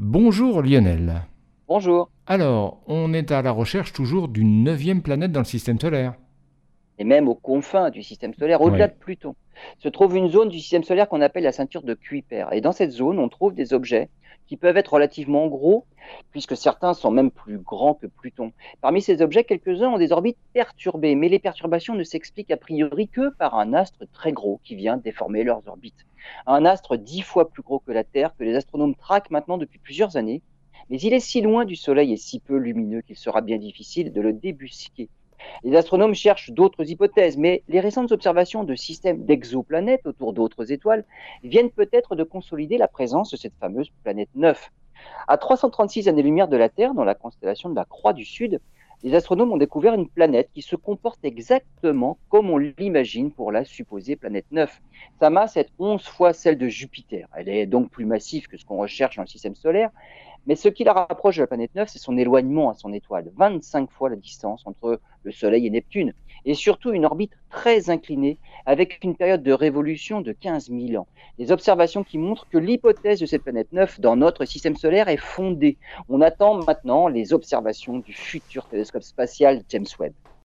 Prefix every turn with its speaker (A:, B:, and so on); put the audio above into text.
A: Bonjour Lionel.
B: Bonjour.
A: Alors, on est à la recherche toujours d'une neuvième planète dans le système solaire.
B: Et même aux confins du système solaire, au-delà de Pluton, se trouve une zone du système solaire qu'on appelle la ceinture de Kuiper. Et dans cette zone, on trouve des objets qui peuvent être relativement gros, puisque certains sont même plus grands que Pluton. Parmi ces objets, quelques-uns ont des orbites perturbées, mais les perturbations ne s'expliquent a priori que par un astre très gros qui vient déformer leurs orbites. Un astre dix fois plus gros que la Terre, que les astronomes traquent maintenant depuis plusieurs années, mais il est si loin du Soleil et si peu lumineux qu'il sera bien difficile de le débusquer. Les astronomes cherchent d'autres hypothèses, mais les récentes observations de systèmes d'exoplanètes autour d'autres étoiles viennent peut-être de consolider la présence de cette fameuse planète 9. À 336 années-lumière de la Terre, dans la constellation de la Croix du Sud, les astronomes ont découvert une planète qui se comporte exactement comme on l'imagine pour la supposée planète 9. Sa masse est 11 fois celle de Jupiter. Elle est donc plus massive que ce qu'on recherche dans le système solaire, mais ce qui la rapproche de la planète 9, c'est son éloignement à son étoile, 25 fois la distance entre le Soleil et Neptune, et surtout une orbite très inclinée avec une période de révolution de 15 000 ans. Des observations qui montrent que l'hypothèse de cette planète 9 dans notre système solaire est fondée. On attend maintenant les observations du futur télescope spatial James Webb.